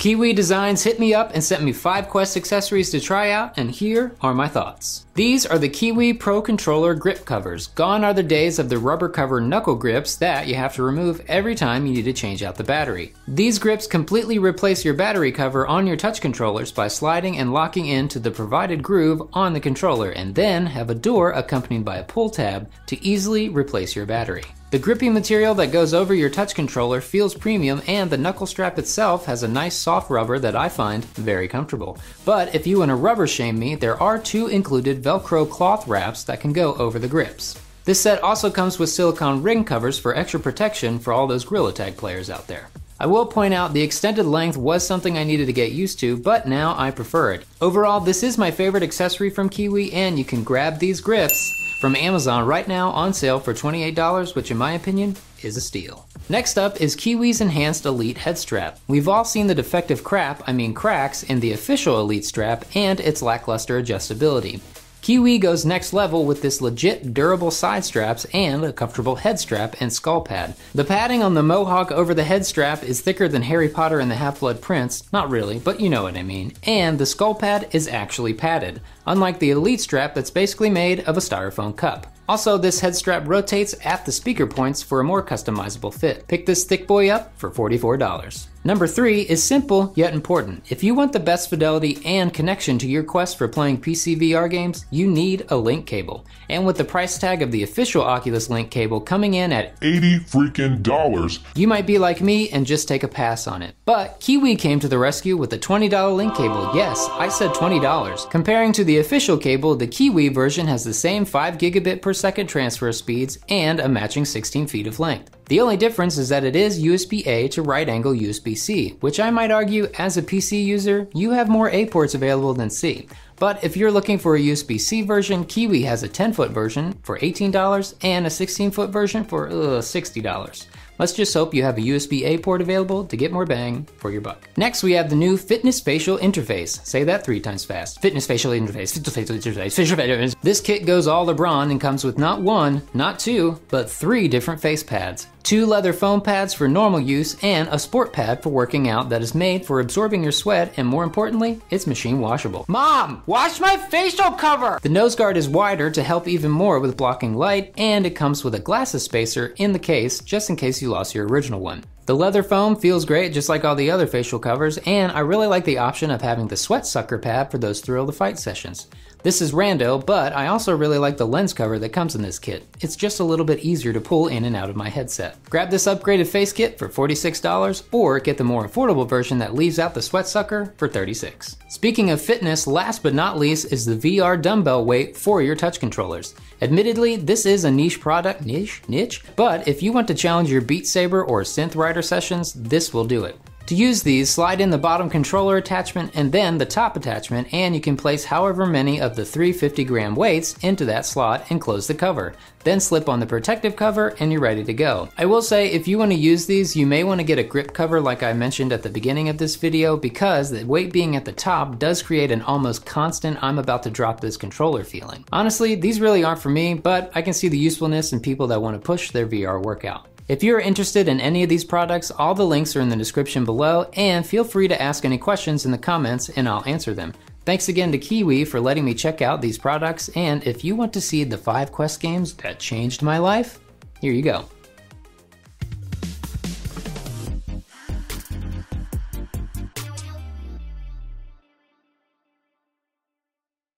Kiwi Designs hit me up and sent me five Quest accessories to try out, and here are my thoughts. These are the Kiwi Pro Controller grip covers. Gone are the days of the rubber cover knuckle grips that you have to remove every time you need to change out the battery. These grips completely replace your battery cover on your touch controllers by sliding and locking into the provided groove on the controller, and then have a door accompanied by a pull tab to easily replace your battery. The grippy material that goes over your touch controller feels premium and the knuckle strap itself has a nice soft rubber that I find very comfortable. But if you want to rubber shame me, there are two included Velcro cloth wraps that can go over the grips. This set also comes with silicone ring covers for extra protection for all those Gorilla Tag players out there. I will point out the extended length was something I needed to get used to, but now I prefer it. Overall, this is my favorite accessory from Kiwi and you can grab these grips from Amazon right now on sale for $28, which in my opinion is a steal. Next up is Kiwi's Enhanced Elite Head Strap. We've all seen the defective crap, I mean cracks, in the official Elite strap and its lackluster adjustability. Kiwi goes next level with this legit durable side straps and a comfortable head strap and skull pad. The padding on the mohawk over the head strap is thicker than Harry Potter and the Half-Blood Prince, not really, but you know what I mean. And the skull pad is actually padded, unlike the Elite strap that's basically made of a styrofoam cup. Also, this head strap rotates at the speaker points for a more customizable fit. Pick this thick boy up for $44. Number three is simple yet important. If you want the best fidelity and connection to your quest for playing PC VR games, you need a link cable. And with the price tag of the official Oculus Link cable coming in at 80 freaking dollars, you might be like me and just take a pass on it. But Kiwi came to the rescue with a $20 link cable. Yes, I said $20. Comparing to the official cable, the Kiwi version has the same 5 gigabit per second transfer speeds and a matching 16 feet of length. The only difference is that it is USB A to right angle USB C, which I might argue as a PC user, you have more A ports available than C. But if you're looking for a USB C version, Kiwi has a 10 foot version for $18 and a 16 foot version for uh, $60. Let's just hope you have a USB A port available to get more bang for your buck. Next, we have the new Fitness Facial Interface. Say that three times fast. Fitness Facial Interface. Fitness Facial Interface. Facial Interface. This kit goes all LeBron and comes with not one, not two, but three different face pads. Two leather foam pads for normal use, and a sport pad for working out that is made for absorbing your sweat, and more importantly, it's machine washable. Mom, wash my facial cover! The nose guard is wider to help even more with blocking light, and it comes with a glasses spacer in the case just in case you lost your original one. The leather foam feels great just like all the other facial covers, and I really like the option of having the sweat sucker pad for those thrill the fight sessions. This is rando, but I also really like the lens cover that comes in this kit. It's just a little bit easier to pull in and out of my headset. Grab this upgraded face kit for $46 or get the more affordable version that leaves out the sweat sucker for 36. Speaking of fitness, last but not least is the VR dumbbell weight for your touch controllers. Admittedly, this is a niche product, niche, niche, but if you want to challenge your Beat Saber or Synth Sessions, this will do it. To use these, slide in the bottom controller attachment and then the top attachment and you can place however many of the 350 gram weights into that slot and close the cover. Then slip on the protective cover and you're ready to go. I will say if you want to use these, you may want to get a grip cover like I mentioned at the beginning of this video because the weight being at the top does create an almost constant I'm about to drop this controller feeling. Honestly, these really aren't for me, but I can see the usefulness in people that want to push their VR workout. If you're interested in any of these products, all the links are in the description below, and feel free to ask any questions in the comments and I'll answer them. Thanks again to Kiwi for letting me check out these products, and if you want to see the 5 Quest games that changed my life, here you go.